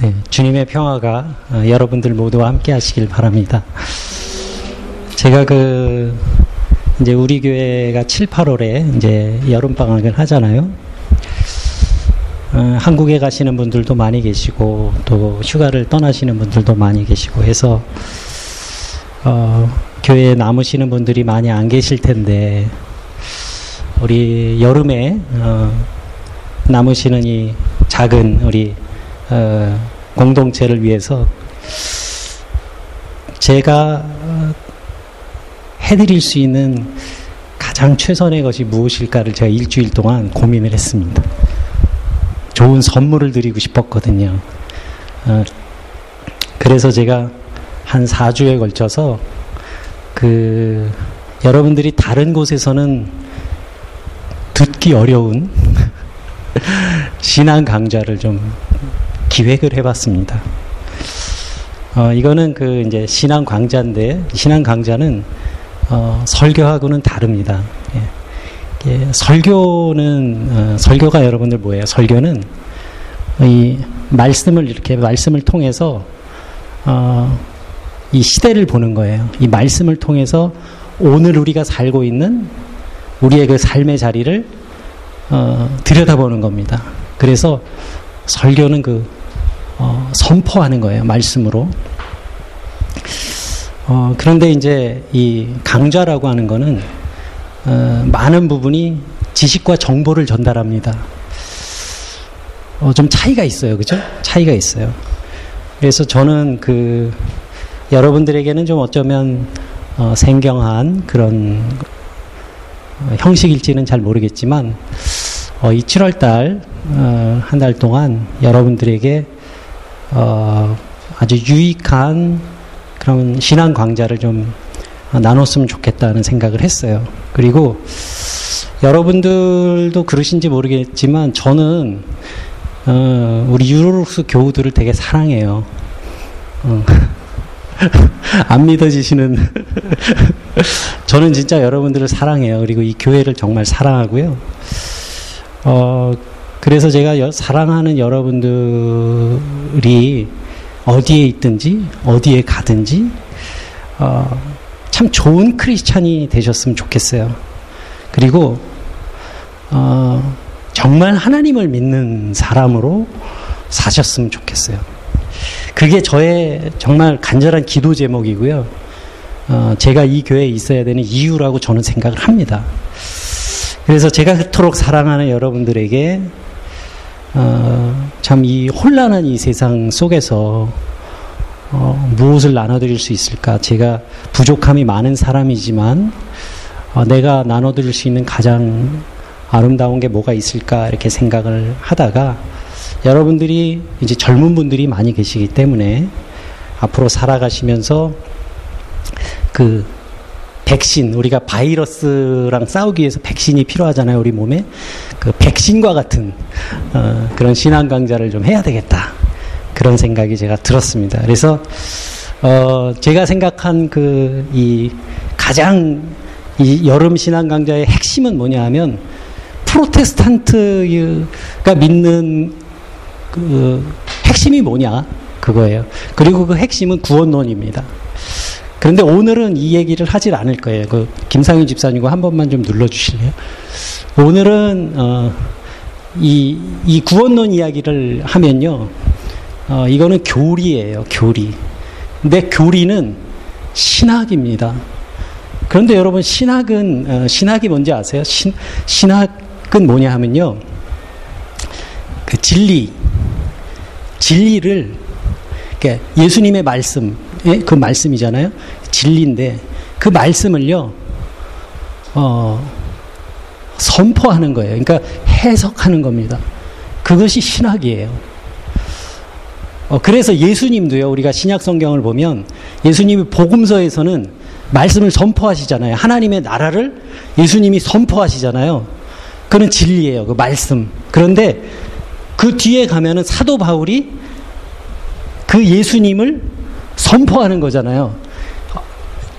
네, 주님의 평화가 어, 여러분들 모두와 함께 하시길 바랍니다. 제가 그 이제 우리 교회가 7, 8월에 이제 여름 방학을 하잖아요. 어, 한국에 가시는 분들도 많이 계시고 또 휴가를 떠나시는 분들도 많이 계시고 해서 어, 교회에 남으시는 분들이 많이 안 계실 텐데 우리 여름에 어, 남으시는 이 작은 우리 어, 공동체를 위해서 제가 어, 해드릴 수 있는 가장 최선의 것이 무엇일까를 제가 일주일 동안 고민을 했습니다. 좋은 선물을 드리고 싶었거든요. 어, 그래서 제가 한 4주에 걸쳐서 그 여러분들이 다른 곳에서는 듣기 어려운 신앙 강좌를 좀 기획을 해봤습니다. 어, 이거는 그 이제 신앙 강좌인데 신앙 강좌는 어, 설교하고는 다릅니다. 예. 예, 설교는 어, 설교가 여러분들 뭐예요? 설교는 이 말씀을 이렇게 말씀을 통해서 어, 이 시대를 보는 거예요. 이 말씀을 통해서 오늘 우리가 살고 있는 우리의 그 삶의 자리를 어, 들여다보는 겁니다. 그래서 설교는 그 어, 선포하는 거예요. 말씀으로. 어, 그런데 이제 이 강좌라고 하는 거는 어, 많은 부분이 지식과 정보를 전달합니다. 어, 좀 차이가 있어요. 그죠? 차이가 있어요. 그래서 저는 그 여러분들에게는 좀 어쩌면 어, 생경한 그런 어, 형식일지는 잘 모르겠지만 어, 이 7월달 어, 한달 동안 여러분들에게 어, 아주 유익한 그런 신앙 강좌를 좀 나눴으면 좋겠다는 생각을 했어요. 그리고 여러분들도 그러신지 모르겠지만 저는 어, 우리 유로룩스 교우들을 되게 사랑해요. 어. 안 믿어지시는 저는 진짜 여러분들을 사랑해요. 그리고 이 교회를 정말 사랑하고요. 어, 그래서 제가 여, 사랑하는 여러분들이 어디에 있든지 어디에 가든지 어, 참 좋은 크리스찬이 되셨으면 좋겠어요. 그리고 어, 정말 하나님을 믿는 사람으로 사셨으면 좋겠어요. 그게 저의 정말 간절한 기도 제목이고요. 어, 제가 이 교회에 있어야 되는 이유라고 저는 생각을 합니다. 그래서 제가 그토록 사랑하는 여러분들에게 어, 참이 혼란한 이 세상 속에서 어, 무엇을 나눠드릴 수 있을까? 제가 부족함이 많은 사람이지만 어, 내가 나눠드릴 수 있는 가장 아름다운 게 뭐가 있을까 이렇게 생각을 하다가 여러분들이 이제 젊은 분들이 많이 계시기 때문에 앞으로 살아가시면서 그 백신 우리가 바이러스랑 싸우기 위해서 백신이 필요하잖아요 우리 몸에 그 백신과 같은 어, 그런 신앙 강좌를 좀 해야 되겠다 그런 생각이 제가 들었습니다. 그래서 어, 제가 생각한 그 이 가장 이 여름 신앙 강좌의 핵심은 뭐냐하면 프로테스탄트가 믿는 그 핵심이 뭐냐 그거예요. 그리고 그 핵심은 구원론입니다. 그런데 오늘은 이 얘기를 하질 않을 거예요. 그 김상윤 집사님과 한 번만 좀 눌러주실래요? 오늘은 어, 이, 이 구원론 이야기를 하면요, 어, 이거는 교리예요, 교리. 근데 교리는 신학입니다. 그런데 여러분 신학은 어, 신학이 뭔지 아세요? 신, 신학은 뭐냐 하면요, 그 진리, 진리를 그러니까 예수님의 말씀, 예? 그 말씀이잖아요. 진리인데 그 말씀을요, 어, 선포하는 거예요. 그러니까 해석하는 겁니다. 그것이 신학이에요. 어, 그래서 예수님도요, 우리가 신약 성경을 보면 예수님이 복음서에서는 말씀을 선포하시잖아요. 하나님의 나라를 예수님이 선포하시잖아요. 그는 진리예요. 그 말씀. 그런데 그 뒤에 가면은 사도 바울이 그 예수님을 선포하는 거잖아요.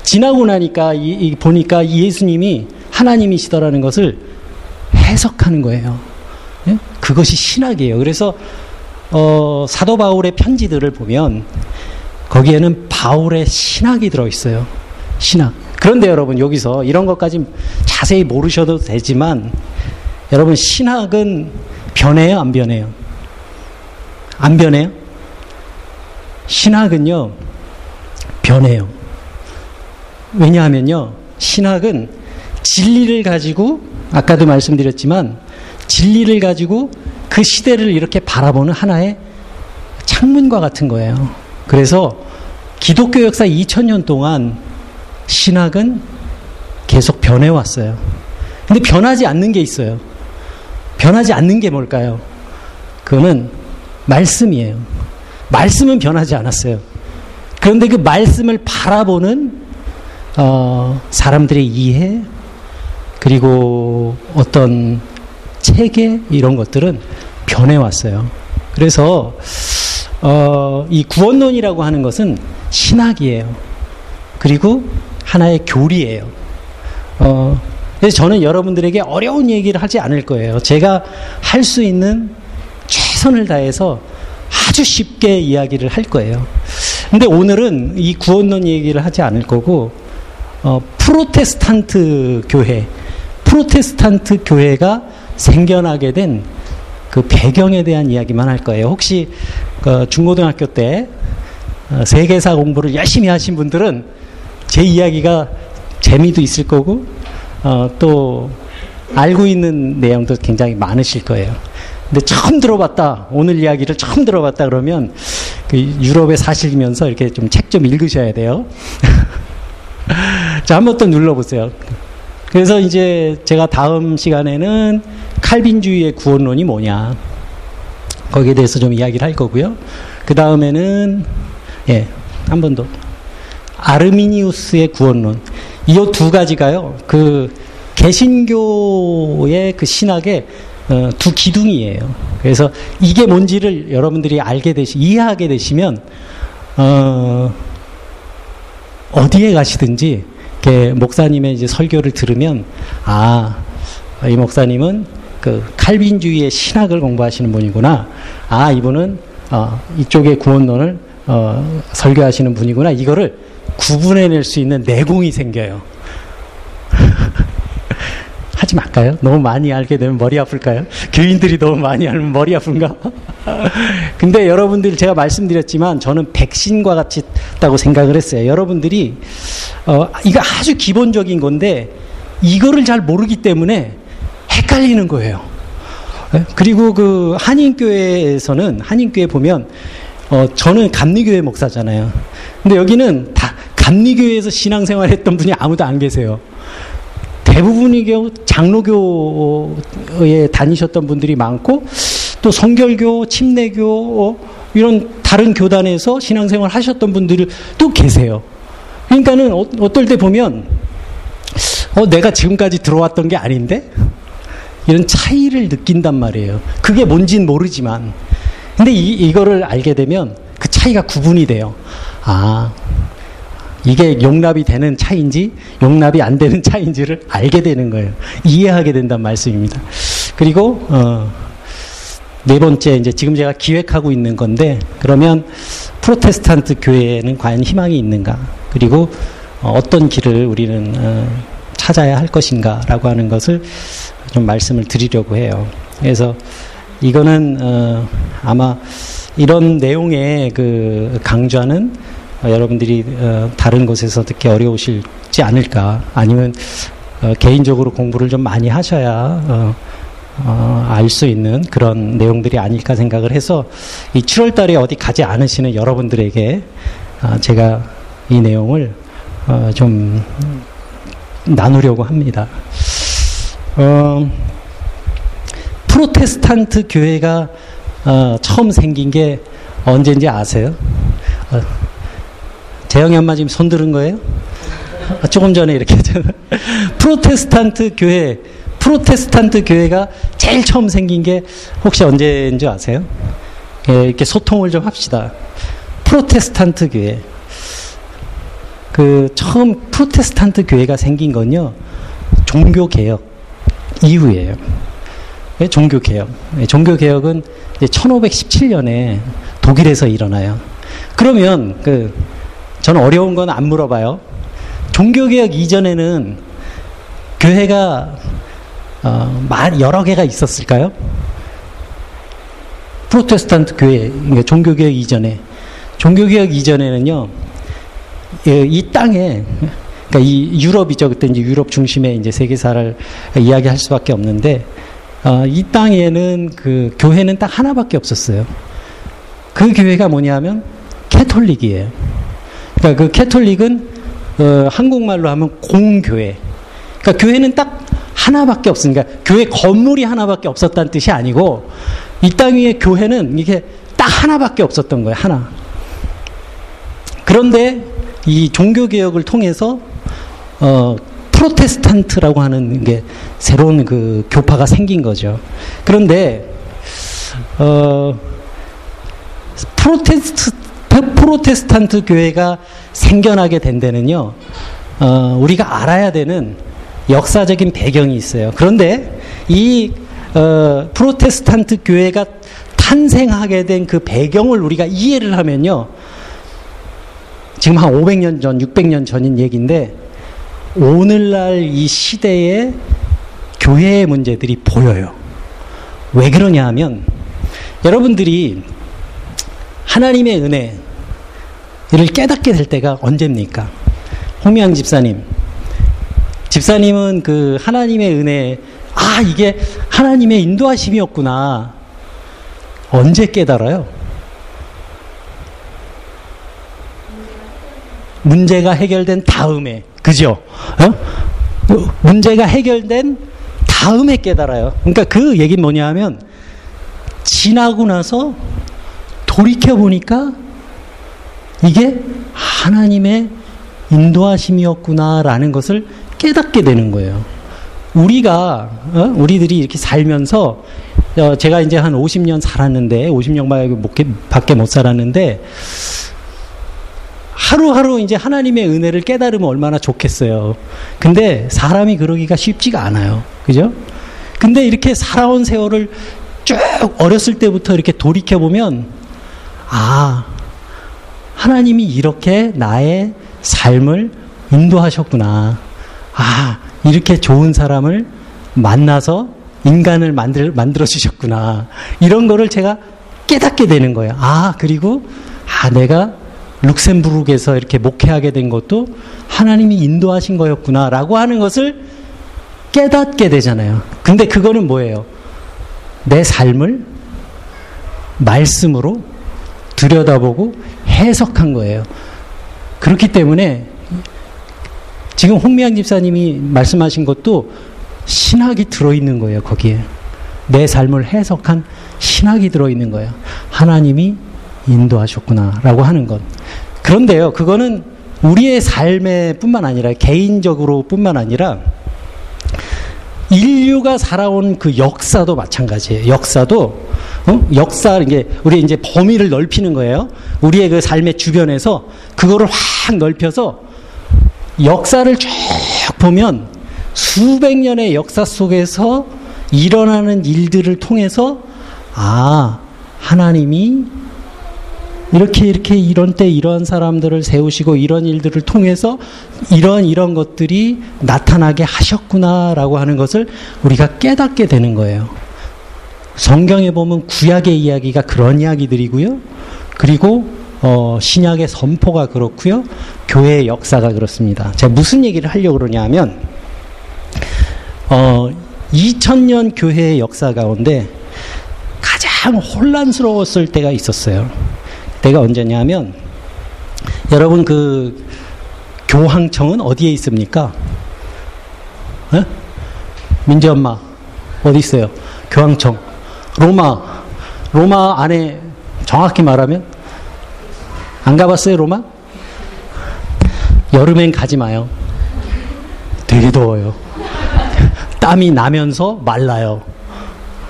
지나고 나니까 이, 이, 보니까 예수님이 하나님이시더라는 것을 해석하는 거예요. 예? 그것이 신학이에요. 그래서 어, 사도 바울의 편지들을 보면 거기에는 바울의 신학이 들어 있어요. 신학. 그런데 여러분 여기서 이런 것까지 자세히 모르셔도 되지만 여러분 신학은 변해요, 안 변해요? 안 변해요? 신학은요, 변해요. 왜냐하면요, 신학은 진리를 가지고, 아까도 말씀드렸지만, 진리를 가지고 그 시대를 이렇게 바라보는 하나의 창문과 같은 거예요. 그래서 기독교 역사 2000년 동안 신학은 계속 변해왔어요. 근데 변하지 않는 게 있어요. 변하지 않는 게 뭘까요? 그거는 말씀이에요. 말씀은 변하지 않았어요. 그런데 그 말씀을 바라보는 어, 사람들의 이해 그리고 어떤 체계 이런 것들은 변해왔어요. 그래서 어, 이 구원론이라고 하는 것은 신학이에요. 그리고 하나의 교리예요. 어, 그래서 저는 여러분들에게 어려운 얘기를 하지 않을 거예요. 제가 할 수 있는 최선을 다해서 아주 쉽게 이야기를 할 거예요. 근데 오늘은 이 구원론 얘기를 하지 않을 거고, 어, 프로테스탄트 교회, 프로테스탄트 교회가 생겨나게 된 그 배경에 대한 이야기만 할 거예요. 혹시 그 중고등학교 때 어, 세계사 공부를 열심히 하신 분들은 제 이야기가 재미도 있을 거고 어, 또 알고 있는 내용도 굉장히 많으실 거예요. 근데 처음 들어봤다 오늘 이야기를 처음 들어봤다 그러면 그 유럽에 사시면서 이렇게 좀 책좀 좀 읽으셔야 돼요. 자 한번 또 눌러보세요. 그래서 이제 제가 다음 시간에는 칼빈주의의 구원론이 뭐냐 거기에 대해서 좀 이야기를 할 거고요. 그 다음에는 예 한 번 더. 아르미니우스의 구원론. 이 두 가지가요. 그 개신교의 그 신학의 어, 두 기둥이에요. 그래서 이게 뭔지를 여러분들이 알게 되시, 이해하게 되시면 어, 어디에 가시든지 목사님의 이제 설교를 들으면 아, 이 목사님은 그 칼빈주의의 신학을 공부하시는 분이구나. 아, 이분은 어, 이쪽의 구원론을 어, 설교하시는 분이구나. 이거를 구분해낼 수 있는 내공이 생겨요. 하지 말까요? 너무 많이 알게 되면 머리 아플까요? 교인들이 너무 많이 알면 머리 아픈가? 근데 여러분들 제가 말씀드렸지만 저는 백신과 같이 다고 생각을 했어요. 여러분들이 어, 이거 아주 기본적인 건데 이거를 잘 모르기 때문에 헷갈리는 거예요. 예? 그리고 그 한인교회에서는 한인교회 보면 어, 저는 감리교회 목사잖아요. 근데 여기는 다 감리교회에서 신앙생활 했던 분이 아무도 안 계세요. 대부분이 장로교에 다니셨던 분들이 많고 또 성결교, 침례교 어, 이런 다른 교단에서 신앙생활 하셨던 분들이 또 계세요. 그러니까는 어, 어떨 때 보면 어, 내가 지금까지 들어왔던 게 아닌데 이런 차이를 느낀단 말이에요. 그게 뭔진 모르지만 근데 이, 이거를 알게 되면 그 차이가 구분이 돼요. 아, 이게 용납이 되는 차인지 용납이 안 되는 차인지를 알게 되는 거예요. 이해하게 된다는 말씀입니다. 그리고 어, 네 번째 이제 지금 제가 기획하고 있는 건데 그러면 프로테스탄트 교회에는 과연 희망이 있는가? 그리고 어, 어떤 길을 우리는 어, 찾아야 할 것인가라고 하는 것을 좀 말씀을 드리려고 해요. 그래서 이거는 어, 아마 이런 내용의 그 강좌는 어, 여러분들이 어, 다른 곳에서 듣기 어려우실지 않을까 아니면 어, 개인적으로 공부를 좀 많이 하셔야 어, 어, 알 수 있는 그런 내용들이 아닐까 생각을 해서 이 7월 달에 어디 가지 않으시는 여러분들에게 어, 제가 이 내용을 어, 좀 나누려고 합니다. 어, 프로테스탄트 교회가 어, 처음 생긴 게 언제인지 아세요? 어, 재영이 엄마 지금 손 들은 거예요? 어, 조금 전에 이렇게 프로테스탄트 교회 프로테스탄트 교회가 제일 처음 생긴 게 혹시 언제인지 아세요? 예, 이렇게 소통을 좀 합시다. 프로테스탄트 교회. 그 처음 프로테스탄트 교회가 생긴 건요 종교 개혁 이후에요. 종교 개혁. 종교 개혁은 1517년에 독일에서 일어나요. 그러면 그 저는 어려운 건 안 물어봐요. 종교개혁 이전에는 교회가 어, 여러 개가 있었을까요? 프로테스탄트 교회, 그러니까 종교개혁 이전에. 종교개혁 이전에는요, 예, 이 땅에, 그러니까 이 유럽이죠. 그때 이제 유럽 중심의 이제 세계사를 이야기할 수밖에 없는데, 어, 이 땅에는 그 교회는 딱 하나밖에 없었어요. 그 교회가 뭐냐면 캐톨릭이에요. 그러니까 그 캐톨릭은 어, 한국말로 하면 공교회. 그러니까 교회는 딱 하나밖에 없으니까 교회 건물이 하나밖에 없었다는 뜻이 아니고 이 땅 위에 교회는 이게 딱 하나밖에 없었던 거예요. 하나. 그런데 이 종교 개혁을 통해서 어, 프로테스탄트라고 하는 게 새로운 그 교파가 생긴 거죠. 그런데 어, 프로테스트 프로테스탄트 교회가 생겨나게 된 데는요. 어, 우리가 알아야 되는 역사적인 배경이 있어요. 그런데 이 어, 프로테스탄트 교회가 탄생하게 된 그 배경을 우리가 이해를 하면요. 지금 한 500년 전, 600년 전인 얘기인데 오늘날 이 시대의 교회의 문제들이 보여요. 왜 그러냐 하면 여러분들이 하나님의 은혜 를 깨닫게 될 때가 언제입니까? 홍미양 집사님. 집사님은 그 하나님의 은혜, 아, 이게 하나님의 인도하심이었구나. 언제 깨달아요? 문제가 해결된 다음에, 그죠? 어? 문제가 해결된 다음에 깨달아요. 그러니까 그 얘기는 뭐냐 하면, 지나고 나서 돌이켜 보니까 이게 하나님의 인도하심이었구나라는 것을 깨닫게 되는 거예요. 우리가 어? 우리들이 이렇게 살면서 어, 제가 이제 한 50년 살았는데 50년 밖에 못 살았는데 하루하루 이제 하나님의 은혜를 깨달으면 얼마나 좋겠어요. 근데 사람이 그러기가 쉽지가 않아요. 그죠? 근데 이렇게 살아온 세월을 쭉 어렸을 때부터 이렇게 돌이켜 보면 아 하나님이 이렇게 나의 삶을 인도하셨구나. 아, 이렇게 좋은 사람을 만나서 인간을 만들, 만들어 주셨구나. 이런 거를 제가 깨닫게 되는 거예요. 아, 그리고, 아, 내가 룩셈부르크에서 이렇게 목회하게 된 것도 하나님이 인도하신 거였구나. 라고 하는 것을 깨닫게 되잖아요. 근데 그거는 뭐예요? 내 삶을 말씀으로 들여다보고 해석한 거예요. 그렇기 때문에 지금 홍미양 집사님이 말씀하신 것도 신학이 들어있는 거예요, 거기에. 내 삶을 해석한 신학이 들어있는 거예요. 하나님이 인도하셨구나, 라고 하는 것. 그런데요, 그거는 우리의 삶에 뿐만 아니라, 개인적으로 뿐만 아니라, 인류가 살아온 그 역사도 마찬가지예요. 역사도 어? 역사 이게 우리 이제 범위를 넓히는 거예요. 우리의 그 삶의 주변에서 그거를 확 넓혀서 역사를 쭉 보면 수백 년의 역사 속에서 일어나는 일들을 통해서 아 하나님이 이렇게 이렇게 이런 때 이런 사람들을 세우시고 이런 일들을 통해서 이런 이런 것들이 나타나게 하셨구나라고 하는 것을 우리가 깨닫게 되는 거예요. 성경에 보면 구약의 이야기가 그런 이야기들이고요. 그리고 어, 신약의 선포가 그렇고요. 교회의 역사가 그렇습니다. 제가 무슨 얘기를 하려고 그러냐면 어, 2000년 교회의 역사 가운데 가장 혼란스러웠을 때가 있었어요. 때가 언제냐면 여러분 그 교황청은 어디에 있습니까? 에? 민지 엄마 어디 있어요? 교황청 로마 로마 안에 정확히 말하면 안 가봤어요 로마? 여름엔 가지 마요. 되게 더워요. 땀이 나면서 말라요.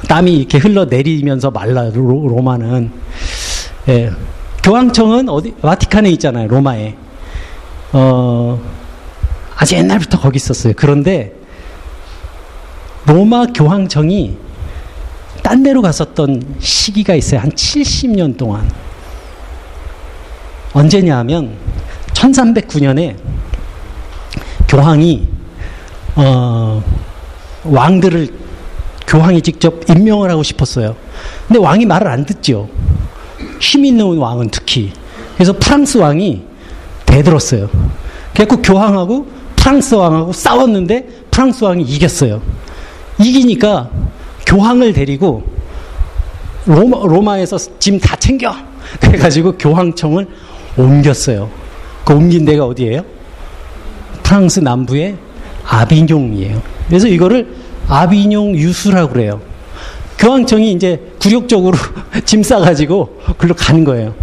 땀이 이렇게 흘러내리면서 말라요. 로, 마는 예. 교황청은 어디 와티칸에 있잖아요. 로마에. 어, 아주 옛날부터 거기 있었어요. 그런데 로마 교황청이 딴 데로 갔었던 시기가 있어요. 한 70년 동안. 언제냐 하면 1309년에 교황이 어, 왕들을 교황이 직접 임명을 하고 싶었어요. 근데 왕이 말을 안 듣죠. 힘 있는 왕은 특히. 그래서 프랑스 왕이 대들었어요. 그래갖고 교황하고 프랑스 왕하고 싸웠는데 프랑스 왕이 이겼어요. 이기니까 교황을 데리고 로마, 로마에서 짐 다 챙겨. 그래가지고 교황청을 옮겼어요. 그 옮긴 데가 어디예요? 프랑스 남부의 아비뇽이에요. 그래서 이거를 아비뇽 유수라고 그래요. 교황청이 이제 굴욕적으로 짐 싸가지고 글로 가는 거예요.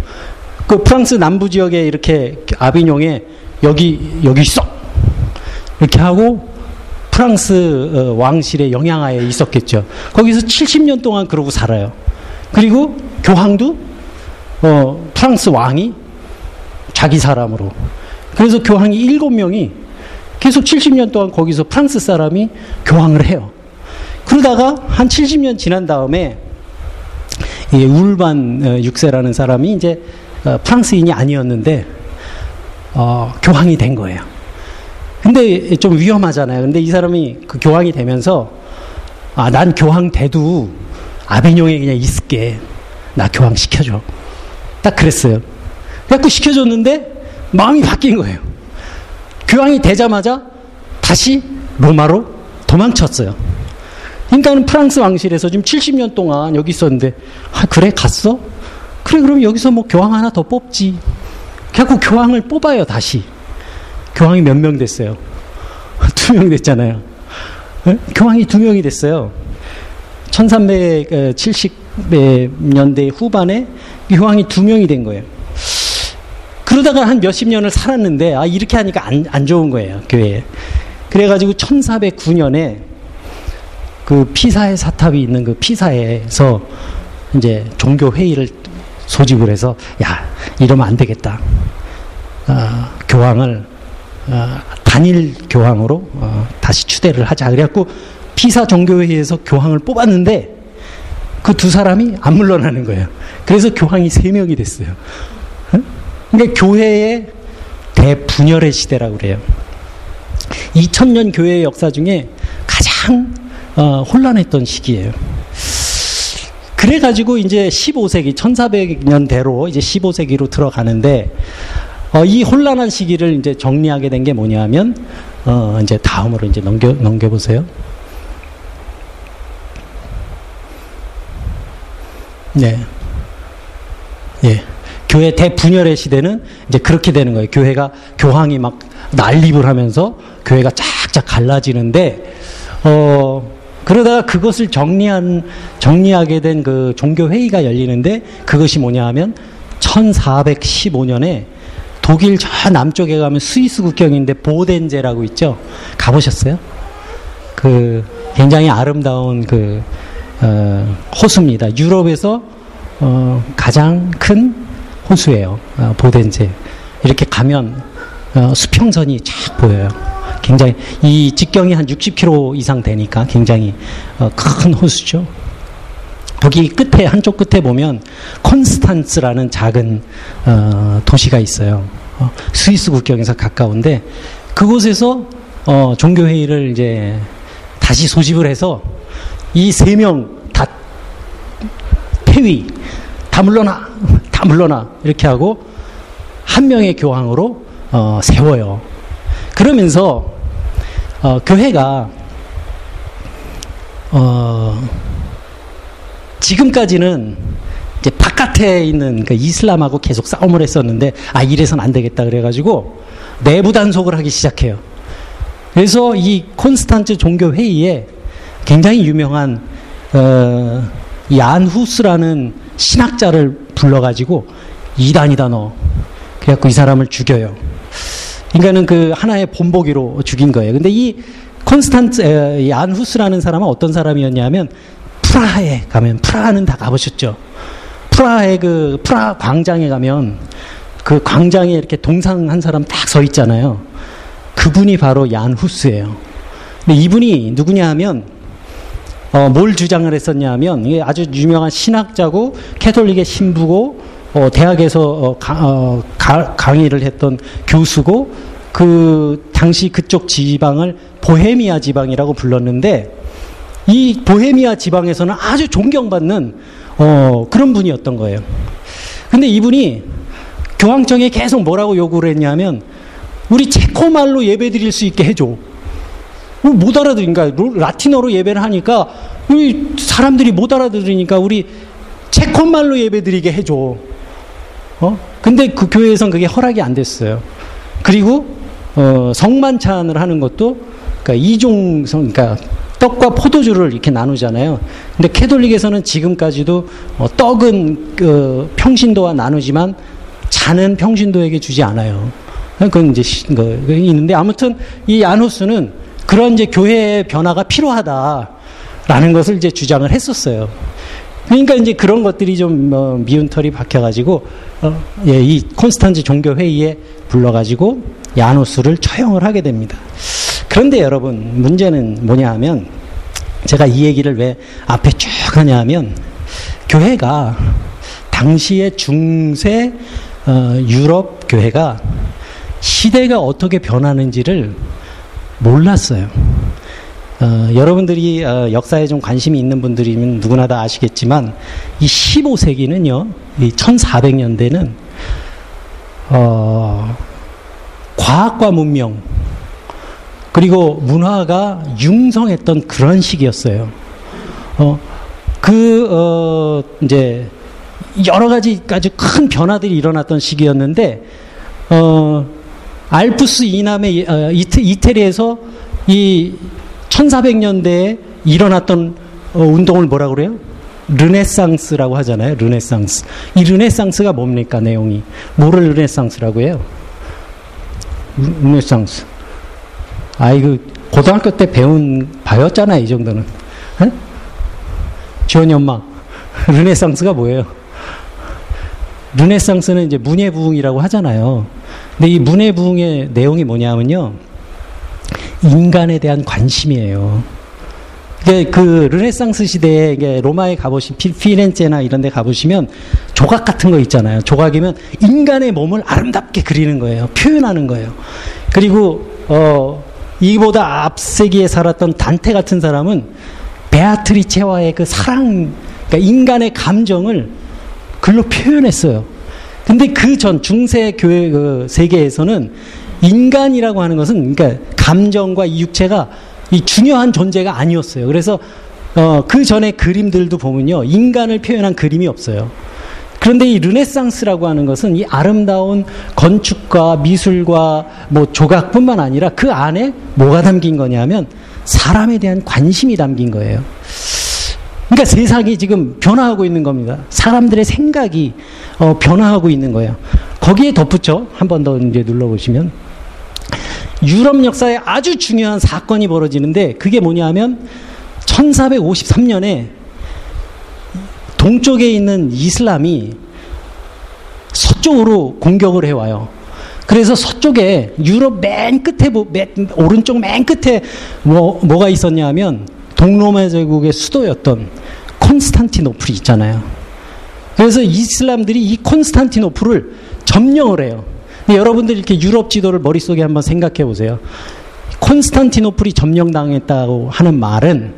그 프랑스 남부 지역에 이렇게 아비뇽에 여기 여기 있어 이렇게 하고 프랑스 어, 왕실의 영향하에 있었겠죠. 거기서 70년 동안 그러고 살아요. 그리고 교황도 어, 프랑스 왕이 자기 사람으로. 그래서 교황이 일곱 명이 계속 70년 동안 거기서 프랑스 사람이 교황을 해요. 그러다가 한 70년 지난 다음에 이 울반 6세라는 어, 사람이 이제 어, 프랑스인이 아니었는데 어, 교황이 된 거예요. 근데 좀 위험하잖아요. 근데 이 사람이 그 교황이 되면서 아, 난 교황 돼도 아비뇽에 그냥 있을게. 나 교황 시켜줘. 딱 그랬어요. 그래갖고 시켜줬는데 마음이 바뀐 거예요. 교황이 되자마자 다시 로마로 도망쳤어요. 그러니까는 프랑스 왕실에서 지금 70년 동안 여기 있었는데, 아, 그래, 갔어? 그래, 그럼 여기서 뭐 교황 하나 더 뽑지. 그래갖고 교황을 뽑아요, 다시. 교황이 몇 명 됐어요? 두 명 됐잖아요. 네? 교황이 두 명이 됐어요. 1370년대 후반에 교황이 두 명이 된 거예요. 그러다가 한 몇십 년을 살았는데, 아, 이렇게 하니까 안, 안 좋은 거예요, 교회에. 그래가지고 1409년에 그 피사의 사탑이 있는 그 피사에서 이제 종교 회의를 소집을 해서, 야, 이러면 안 되겠다. 어, 교황을 어, 단일 교황으로 어, 다시 추대를 하자. 그래갖고 피사 종교회의에서 교황을 뽑았는데 그 두 사람이 안 물러나는 거예요. 그래서 교황이 세 명이 됐어요. 그러니까 교회의 대분열의 시대라고 그래요. 2000년 교회의 역사 중에 가장 어, 혼란했던 시기예요. 그래가지고 이제 15세기, 1400년대로 이제 15세기로 들어가는데, 어, 이 혼란한 시기를 이제 정리하게 된 게 뭐냐면, 어, 이제 다음으로 이제 넘겨, 넘겨 보세요. 네. 예. 교회 대분열의 시대는 이제 그렇게 되는 거예요. 교회가 교황이 막 난립을 하면서 교회가 쫙쫙 갈라지는데 어 그러다가 그것을 정리한 정리하게 된 그 종교 회의가 열리는데 그것이 뭐냐 하면 1415년에 독일 저 남쪽에 가면 스위스 국경인데 보덴제라고 있죠. 가보셨어요? 그 굉장히 아름다운 그 어, 호수입니다. 유럽에서 어, 가장 큰 호수예요. 어, 보덴제. 이렇게 가면 어, 수평선이 쫙 보여요. 굉장히 이 직경이 한 60km 이상 되니까 굉장히 어, 큰 호수죠. 거기 끝에 한쪽 끝에 보면 콘스탄츠라는 작은 어, 도시가 있어요. 어, 스위스 국경에서 가까운데 그곳에서 어, 종교 회의를 이제 다시 소집을 해서 이 세 명 다 폐위 다 물러나 다 물러나 이렇게 하고 한 명의 교황으로 어, 세워요. 그러면서 어, 교회가 어, 지금까지는 이제 바깥에 있는 그 이슬람하고 계속 싸움을 했었는데 아 이래선 안 되겠다 그래가지고 내부 단속을 하기 시작해요. 그래서 이 콘스탄츠 종교 회의에 굉장히 유명한 어, 얀후스라는 신학자를 불러가지고 이단이다 너. 그래갖고 이 사람을 죽여요. 그러니까는 그 하나의 본보기로 죽인 거예요. 근데 이 콘스탄트 안후스라는 사람은 어떤 사람이었냐면 프라하에 가면 프라하는 다 가보셨죠. 프라하의 그 프라하 광장에 가면 그 광장에 이렇게 동상 한 사람 딱 서 있잖아요. 그분이 바로 얀 후스예요. 근데 이분이 누구냐 하면 어, 뭘 주장을 했었냐면 이게 아주 유명한 신학자고 캐톨릭의 신부고 어, 대학에서 어, 가, 어, 가, 강의를 했던 교수고 그 당시 그쪽 지방을 보헤미아 지방이라고 불렀는데 이 보헤미아 지방에서는 아주 존경받는 어, 그런 분이었던 거예요. 근데 이분이 교황청에 계속 뭐라고 요구를 했냐면 우리 체코 말로 예배 드릴 수 있게 해줘. 뭐못 알아들으니까 라틴어로 예배를 하니까 우리 사람들이 못 알아들으니까 우리 체코 말로 예배 드리게 해줘. 어? 근데 그 교회에선 그게 허락이 안 됐어요. 그리고 어, 성만찬을 하는 것도 그러니까 이종 성 그러니까 떡과 포도주를 이렇게 나누잖아요. 근데 캐톨릭에서는 지금까지도 어, 떡은 그 평신도와 나누지만 잔은 평신도에게 주지 않아요. 그건 이제 그, 있는데 아무튼 이 아노스는 그런 이제 교회의 변화가 필요하다라는 것을 이제 주장을 했었어요. 그러니까 이제 그런 것들이 좀 어, 미운 털이 박혀가지고 어, 예, 이 콘스탄즈 종교 회의에 불러가지고 야노스를 처형을 하게 됩니다. 그런데 여러분 문제는 뭐냐 하면 제가 이 얘기를 왜 앞에 쭉 하냐 하면 교회가 당시의 중세 어, 유럽 교회가 시대가 어떻게 변하는지를 몰랐어요. 어, 여러분들이 어, 역사에 좀 관심이 있는 분들이면 누구나 다 아시겠지만 이 15세기는요, 이 1400년대는 어, 과학과 문명 그리고 문화가 융성했던 그런 시기였어요. 어, 그 어, 이제 여러 가지 아주 큰 변화들이 일어났던 시기였는데 어, 알프스 이남의 어, 이태, 이태리에서 이 1400년대에 일어났던 어, 운동을 뭐라 그래요? 르네상스라고 하잖아요. 르네상스. 이 르네상스가 뭡니까? 내용이. 뭐를 르네상스라고 해요? 르네상스. 아이 그 고등학교 때 배운 바 있잖아요. 이 정도는. 에? 지원이 엄마. 르네상스가 뭐예요? 르네상스는 이제 문예부흥이라고 하잖아요. 근데 이 문예부흥의 내용이 뭐냐면요. 인간에 대한 관심이에요. 그 르네상스 시대에 로마에 가보시 피렌체나 이런 데 가보시면 조각 같은 거 있잖아요. 조각이면 인간의 몸을 아름답게 그리는 거예요. 표현하는 거예요. 그리고 어 이보다 앞세기에 살았던 단테 같은 사람은 베아트리체와의 그 사랑 그러니까 인간의 감정을 글로 표현했어요. 근데 그 전 중세 교회 그 세계에서는 인간이라고 하는 것은 그러니까 감정과 이 육체가 이 중요한 존재가 아니었어요. 그래서 어, 그 전에 그림들도 보면요. 인간을 표현한 그림이 없어요. 그런데 이 르네상스라고 하는 것은 이 아름다운 건축과 미술과 뭐 조각뿐만 아니라 그 안에 뭐가 담긴 거냐면 사람에 대한 관심이 담긴 거예요. 그러니까 세상이 지금 변화하고 있는 겁니다. 사람들의 생각이 어, 변화하고 있는 거예요. 거기에 덧붙여 한 번 더 이제 눌러보시면 유럽 역사에 아주 중요한 사건이 벌어지는데 그게 뭐냐면 1453년에 동쪽에 있는 이슬람이 서쪽으로 공격을 해와요. 그래서 서쪽에 유럽 맨 끝에 맨, 오른쪽 맨 끝에 뭐 뭐가 있었냐 하면 동로마 제국의 수도였던 콘스탄티노플이 있잖아요. 그래서 이슬람들이 이 콘스탄티노플을 점령을 해요. 여러분들 이렇게 유럽 지도를 머릿속에 한번 생각해 보세요. 콘스탄티노플이 점령당했다고 하는 말은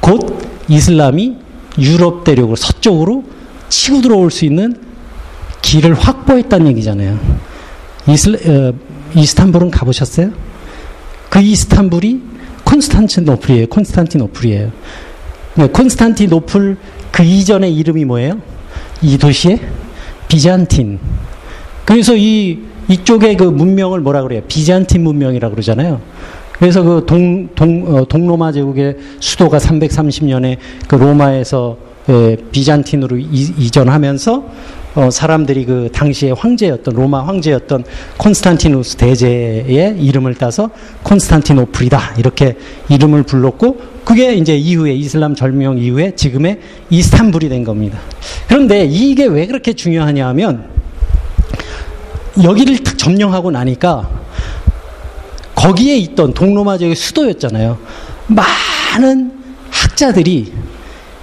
곧 이슬람이 유럽 대륙으로 서쪽으로 치고 들어올 수 있는 길을 확보했다는 얘기잖아요. 이슬, 어, 이스탄불은 가보셨어요? 그 이스탄불이 콘스탄티노플이에요. 콘스탄티노플이에요. 네, 콘스탄티노플 그 이전의 이름이 뭐예요? 이 도시의 비잔틴. 그래서 이 이쪽의 그 문명을 뭐라 그래요? 비잔틴 문명이라고 그러잖아요. 그래서 그 동, 동, 어, 동로마 제국의 수도가 330년에 그 로마에서 예, 비잔틴으로 이, 전하면서 어, 사람들이 그 당시의 황제였던 로마 황제였던 콘스탄티누스 대제의 이름을 따서 콘스탄티노플이다 이렇게 이름을 불렀고 그게 이제 이후에 이슬람 절명 이후에 지금의 이스탄불이 된 겁니다. 그런데 이게 왜 그렇게 중요하냐 하면 여기를 딱 점령하고 나니까 거기에 있던 동로마 지역의 수도였잖아요. 많은 학자들이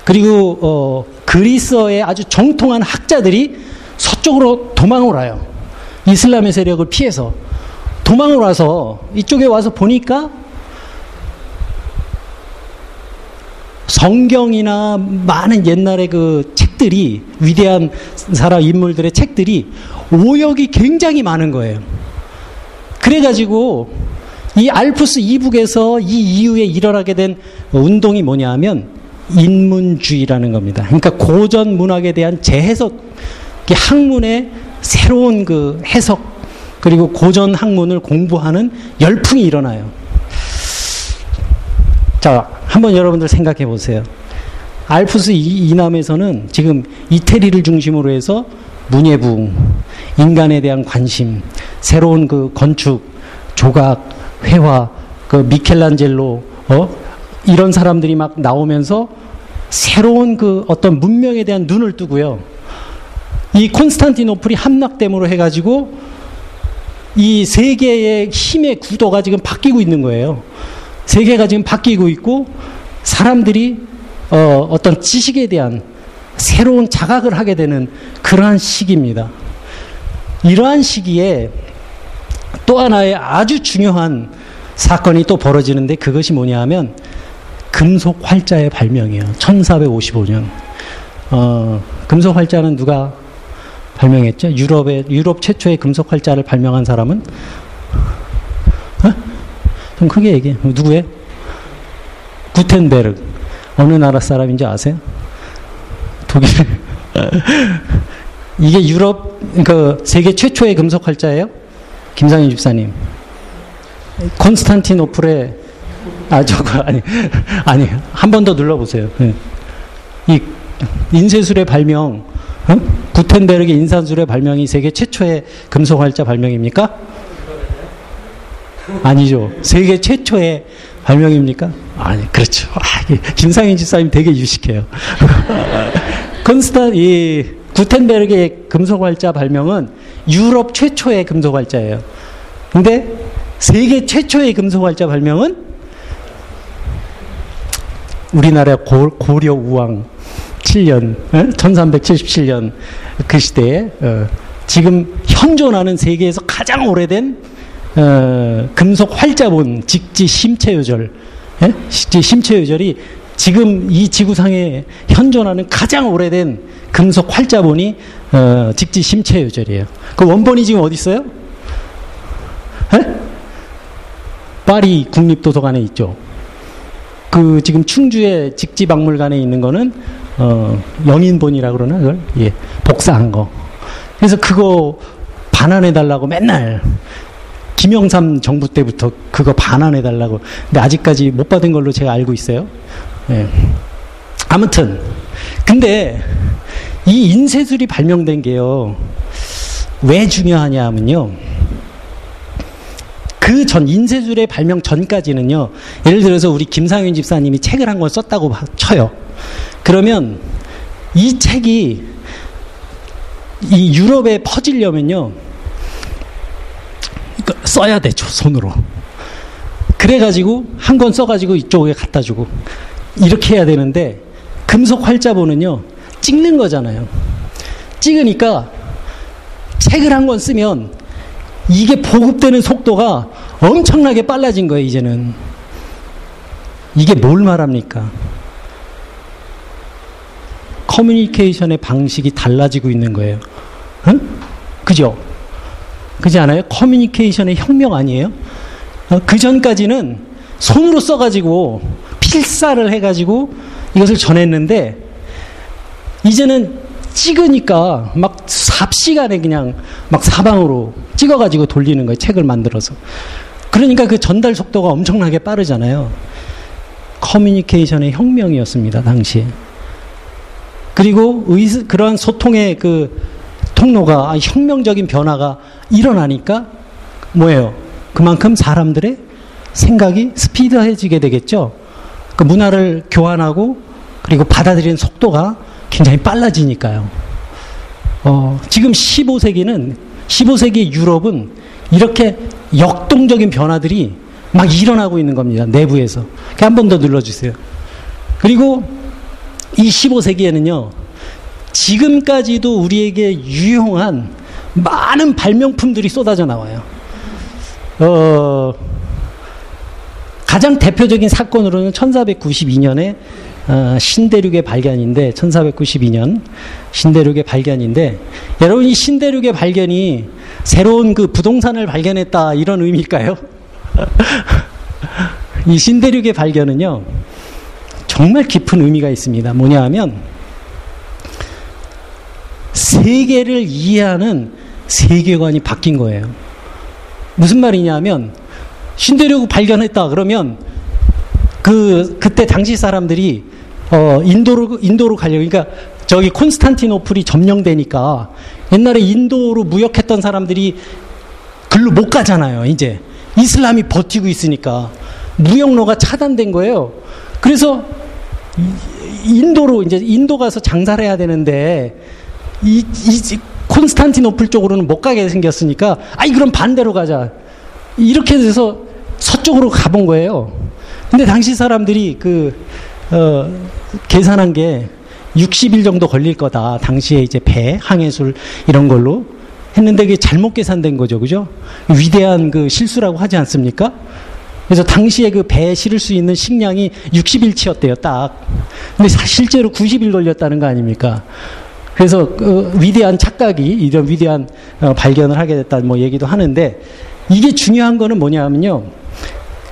그리고 어, 그리스어의 아주 정통한 학자들이 서쪽으로 도망을 와요. 이슬람의 세력을 피해서 도망을 와서 이쪽에 와서 보니까 성경이나 많은 옛날의 그 책들이 위대한 사람 인물들의 책들이 오역이 굉장히 많은 거예요. 그래가지고 이 알프스 이북에서 이 이후에 일어나게 된 운동이 뭐냐 하면 인문주의라는 겁니다. 그러니까 고전 문학에 대한 재해석, 학문의 새로운 그 해석, 그리고 고전 학문을 공부하는 열풍이 일어나요. 자, 한번 여러분들 생각해 보세요. 알프스 이남에서는 지금 이태리를 중심으로 해서 문예부, 인간에 대한 관심, 새로운 그 건축, 조각, 회화, 그 미켈란젤로, 어? 이런 사람들이 막 나오면서 새로운 그 어떤 문명에 대한 눈을 뜨고요. 이 콘스탄티노플이 함락됨으로 해가지고 이 세계의 힘의 구도가 지금 바뀌고 있는 거예요. 세계가 지금 바뀌고 있고 사람들이 어, 어떤 지식에 대한 새로운 자각을 하게 되는 그러한 시기입니다. 이러한 시기에 또 하나의 아주 중요한 사건이 또 벌어지는데 그것이 뭐냐 하면 금속 활자의 발명이에요. 1455년. 어, 금속 활자는 누가 발명했죠? 유럽의 유럽 최초의 금속 활자를 발명한 사람은 어? 좀 크게 얘기해. 누구예요? 구텐베르. 어느 나라 사람인지 아세요? 독일. 이게 유럽 그 세계 최초의 금속 활자예요? 김상희 집사님. 콘스탄티노플의 아 저거 아니 아니 한 번 더 눌러보세요. 네. 이 인쇄술의 발명, 어? 구텐베르의 인산술의 발명이 세계 최초의 금속 활자 발명입니까? 아니죠. 세계 최초의 발명입니까? 아니, 그렇죠. 아, 김상인 집사님 되게 유식해요. 컨스탄, 이, 구텐베르의 금속활자 발명은 유럽 최초의 금속활자예요. 근데 세계 최초의 금속활자 발명은 우리나라 고, 고려 우왕 7년, 1377년 그 시대에 어, 지금 현존하는 세계에서 가장 오래된 어, 금속 활자본 직지 심체 요절, 예? 직지 심체 요절이 지금 이 지구상에 현존하는 가장 오래된 금속 활자본이 어, 직지 심체 요절이에요. 그 원본이 지금 어디 있어요? 예? 파리 국립도서관에 있죠. 그 지금 충주의 직지 박물관에 있는 거는 어, 영인본이라 그러나 그걸 예, 복사한 거. 그래서 그거 반환해 달라고 맨날 김영삼 정부 때부터 그거 반환해 달라고. 근데 아직까지 못 받은 걸로 제가 알고 있어요. 예. 아무튼 근데 이 인쇄술이 발명된 게요. 왜 중요하냐 하면요. 그 전 인쇄술의 발명 전까지는요. 예를 들어서 우리 김상윤 집사님이 책을 한 권 썼다고 쳐요. 그러면 이 책이 이 유럽에 퍼지려면요. 써야 되죠, 손으로. 그래가지고, 한 권 써가지고 이쪽에 갖다 주고, 이렇게 해야 되는데, 금속 활자본은요, 찍는 거잖아요. 찍으니까, 책을 한 권 쓰면, 이게 보급되는 속도가 엄청나게 빨라진 거예요, 이제는. 이게 뭘 말합니까? 커뮤니케이션의 방식이 달라지고 있는 거예요. 응? 그죠? 그지 않아요? 커뮤니케이션의 혁명 아니에요? 어, 그 전까지는 손으로 써가지고 필사를 해가지고 이것을 전했는데 이제는 찍으니까 막 삽시간에 그냥 막 사방으로 찍어가지고 돌리는 거예요. 책을 만들어서. 그러니까 그 전달 속도가 엄청나게 빠르잖아요. 커뮤니케이션의 혁명이었습니다. 당시에. 그리고 의, 그러한 소통의 그 통로가 아, 혁명적인 변화가 일어나니까 뭐예요? 그만큼 사람들의 생각이 스피드해지게 되겠죠. 그 문화를 교환하고 그리고 받아들이는 속도가 굉장히 빨라지니까요. 어, 지금 15세기는 15세기 유럽은 이렇게 역동적인 변화들이 막 일어나고 있는 겁니다. 내부에서. 한 번 더 눌러주세요. 그리고 이 15세기에는요, 지금까지도 우리에게 유용한 많은 발명품들이 쏟아져 나와요. 어, 가장 대표적인 사건으로는 1492년에 어, 신대륙의 발견인데 1492년 신대륙의 발견인데 여러분 이 신대륙의 발견이 새로운 그 부동산을 발견했다 이런 의미일까요? 이 신대륙의 발견은요 정말 깊은 의미가 있습니다. 뭐냐 하면 세계를 이해하는 세계관이 바뀐 거예요. 무슨 말이냐면 신대륙 발견했다 그러면 그 그때 당시 사람들이 어 인도로 인도로 가려고 그러니까 저기 콘스탄티노플이 점령되니까 옛날에 인도로 무역했던 사람들이 글로 못 가잖아요. 이제 이슬람이 버티고 있으니까 무역로가 차단된 거예요. 그래서 인도로 이제 인도 가서 장사를 해야 되는데 이, 이 콘스탄티노플 쪽으로는 못 가게 생겼으니까 아이 그럼 반대로 가자. 이렇게 돼서 서쪽으로 가본 거예요. 근데 당시 사람들이 그, 어, 계산한 게 60일 정도 걸릴 거다. 당시에 이제 배, 항해술 이런 걸로 했는데 그게 잘못 계산된 거죠. 그죠? 위대한 그 실수라고 하지 않습니까? 그래서 당시에 그 배에 실을 수 있는 식량이 60일치였대요, 딱. 근데 실제로 90일 걸렸다는 거 아닙니까? 그래서 그 위대한 착각이 이런 위대한 어, 발견을 하게 됐다 뭐 얘기도 하는데 이게 중요한 거는 뭐냐면요.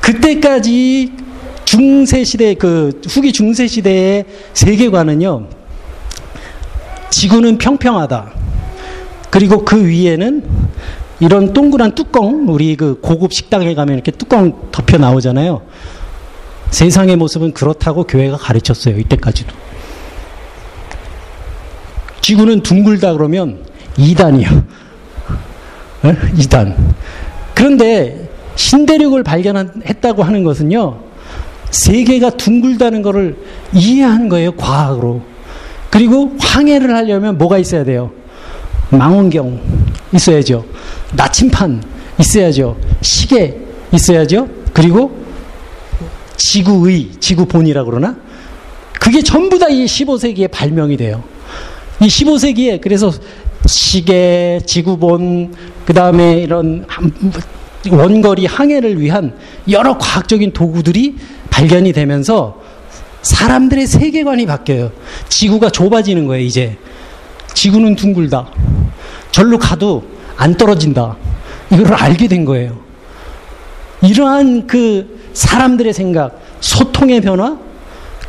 그때까지 중세 시대 그 후기 중세 시대의 세계관은요. 지구는 평평하다. 그리고 그 위에는 이런 동그란 뚜껑, 우리 그 고급 식당에 가면 이렇게 뚜껑 덮여 나오잖아요. 세상의 모습은 그렇다고 교회가 가르쳤어요. 이때까지도. 지구는 둥글다 그러면 2단이요. 2단. 그런데 신대륙을 발견했다고 하는 것은요, 세계가 둥글다는 것을 이해한 거예요, 과학으로. 그리고 항해를 하려면 뭐가 있어야 돼요? 망원경 있어야죠. 나침판 있어야죠. 시계 있어야죠. 그리고 지구의, 지구본이라고 그러나? 그게 전부 다 이 15세기에 발명이 돼요. 이 15세기에 그래서 시계, 지구본, 그 다음에 이런 원거리 항해를 위한 여러 과학적인 도구들이 발견이 되면서 사람들의 세계관이 바뀌어요. 지구가 좁아지는 거예요, 이제. 지구는 둥글다. 절로 가도 안 떨어진다. 이걸 알게 된 거예요. 이러한 그 사람들의 생각, 소통의 변화,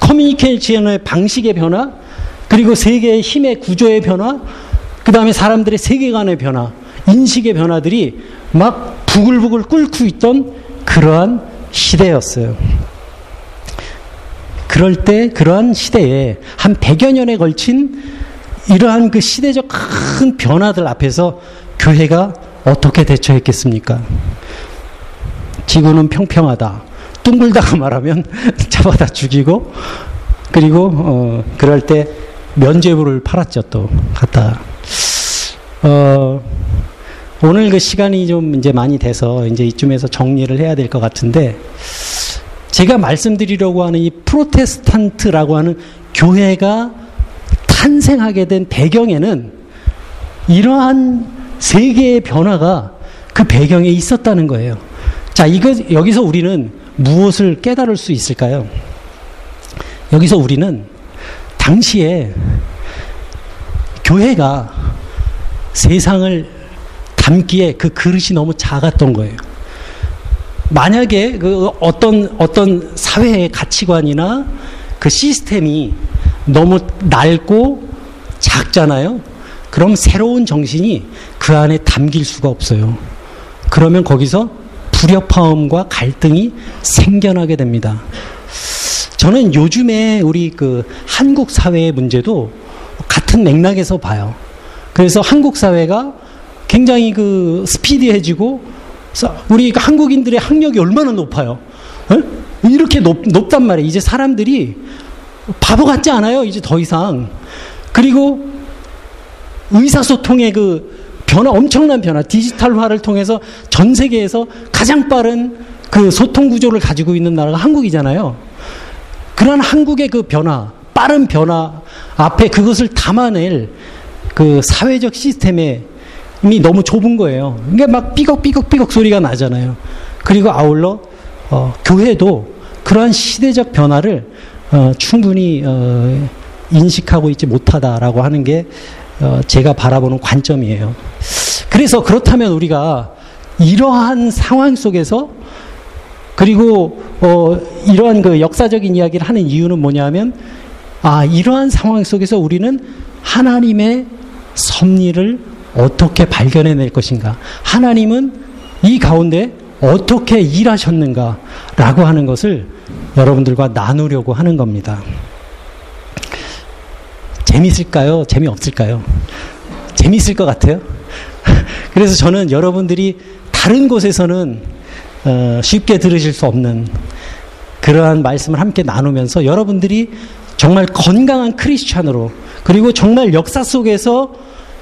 커뮤니케이션의 방식의 변화, 그리고 세계의 힘의 구조의 변화, 그 다음에 사람들의 세계관의 변화, 인식의 변화들이 막 부글부글 끓고 있던 그러한 시대였어요. 그럴 때 그러한 시대에 한 100여 년에 걸친 이러한 그 시대적 큰 변화들 앞에서 교회가 어떻게 대처했겠습니까? 지구는 평평하다. 둥글다가 말하면 잡아다 죽이고 그리고 어 그럴 때 면죄부를 팔았죠, 또, 갖다. 어, 오늘 그 시간이 좀 이제 많이 돼서 이제 이쯤에서 정리를 해야 될 것 같은데, 제가 말씀드리려고 하는 이 프로테스탄트라고 하는 교회가 탄생하게 된 배경에는 이러한 세계의 변화가 그 배경에 있었다는 거예요. 자, 이거, 여기서 우리는 무엇을 깨달을 수 있을까요? 여기서 우리는 당시에 교회가 세상을 담기에 그 그릇이 너무 작았던 거예요. 만약에 그 어떤 어떤 사회의 가치관이나 그 시스템이 너무 낡고 작잖아요. 그럼 새로운 정신이 그 안에 담길 수가 없어요. 그러면 거기서 불협화음과 갈등이 생겨나게 됩니다. 저는 요즘에 우리 그 한국 사회의 문제도 같은 맥락에서 봐요. 그래서 한국 사회가 굉장히 그 스피디해지고 우리 한국인들의 학력이 얼마나 높아요. 에? 이렇게 높, 높단 말이에요. 이제 사람들이 바보 같지 않아요. 이제 더 이상. 그리고 의사소통의 그 변화, 엄청난 변화, 디지털화를 통해서 전 세계에서 가장 빠른 그 소통 구조를 가지고 있는 나라가 한국이잖아요. 그러한 한국의 그 변화, 빠른 변화 앞에 그것을 담아낼 그 사회적 시스템에 이 너무 좁은 거예요. 이게 막 삐걱삐걱삐걱 소리가 나잖아요. 그리고 아울러 어, 교회도 그러한 시대적 변화를 어, 충분히 어, 인식하고 있지 못하다라고 하는 게 어, 제가 바라보는 관점이에요. 그래서 그렇다면 우리가 이러한 상황 속에서 그리고 어, 이러한 그 역사적인 이야기를 하는 이유는 뭐냐면 아 이러한 상황 속에서 우리는 하나님의 섭리를 어떻게 발견해낼 것인가 하나님은 이 가운데 어떻게 일하셨는가 라고 하는 것을 여러분들과 나누려고 하는 겁니다. 재밌을까요? 재미없을까요? 재밌을 것 같아요. 그래서 저는 여러분들이 다른 곳에서는 어, 쉽게 들으실 수 없는 그러한 말씀을 함께 나누면서 여러분들이 정말 건강한 크리스찬으로 그리고 정말 역사 속에서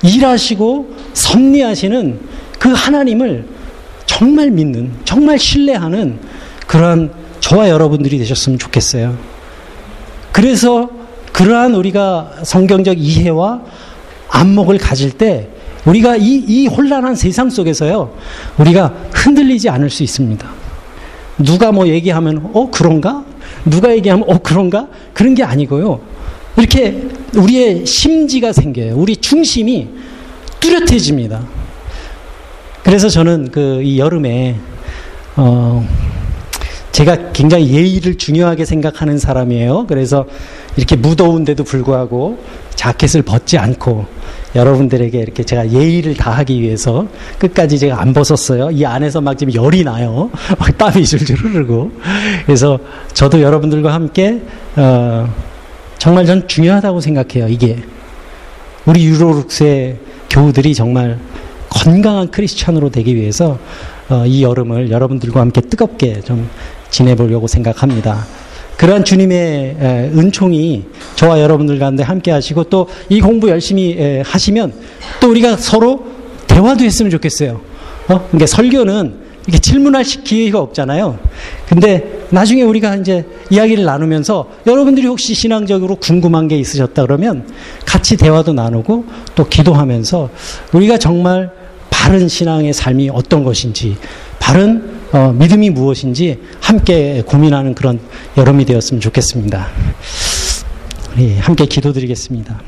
일하시고 섭리하시는 그 하나님을 정말 믿는 정말 신뢰하는 그러한 저와 여러분들이 되셨으면 좋겠어요. 그래서 그러한 우리가 성경적 이해와 안목을 가질 때 우리가 이, 이 혼란한 세상 속에서요, 우리가 흔들리지 않을 수 있습니다. 누가 뭐 얘기하면, 어, 그런가? 누가 얘기하면, 어, 그런가? 그런 게 아니고요. 이렇게 우리의 심지가 생겨요. 우리 중심이 뚜렷해집니다. 그래서 저는 그 이 여름에, 어, 제가 굉장히 예의를 중요하게 생각하는 사람이에요. 그래서 이렇게 무더운데도 불구하고 자켓을 벗지 않고 여러분들에게 이렇게 제가 예의를 다하기 위해서 끝까지 제가 안 벗었어요. 이 안에서 막 지금 열이 나요. 막 땀이 줄줄 흐르고. 그래서 저도 여러분들과 함께, 어, 정말 전 중요하다고 생각해요. 이게. 우리 유로룩스의 교우들이 정말 건강한 크리스찬으로 되기 위해서 어, 이 여름을 여러분들과 함께 뜨겁게 좀 지내보려고 생각합니다. 그러한 주님의 은총이 저와 여러분들 가운데 함께 하시고 또 이 공부 열심히 하시면 또 우리가 서로 대화도 했으면 좋겠어요. 어? 그러니까 설교는 이렇게 질문할 기회가 없잖아요. 근데 나중에 우리가 이제 이야기를 나누면서 여러분들이 혹시 신앙적으로 궁금한 게 있으셨다 그러면 같이 대화도 나누고 또 기도하면서 우리가 정말 바른 신앙의 삶이 어떤 것인지 바른 어, 믿음이 무엇인지 함께 고민하는 그런 여름이 되었으면 좋겠습니다. 우리 함께 기도드리겠습니다.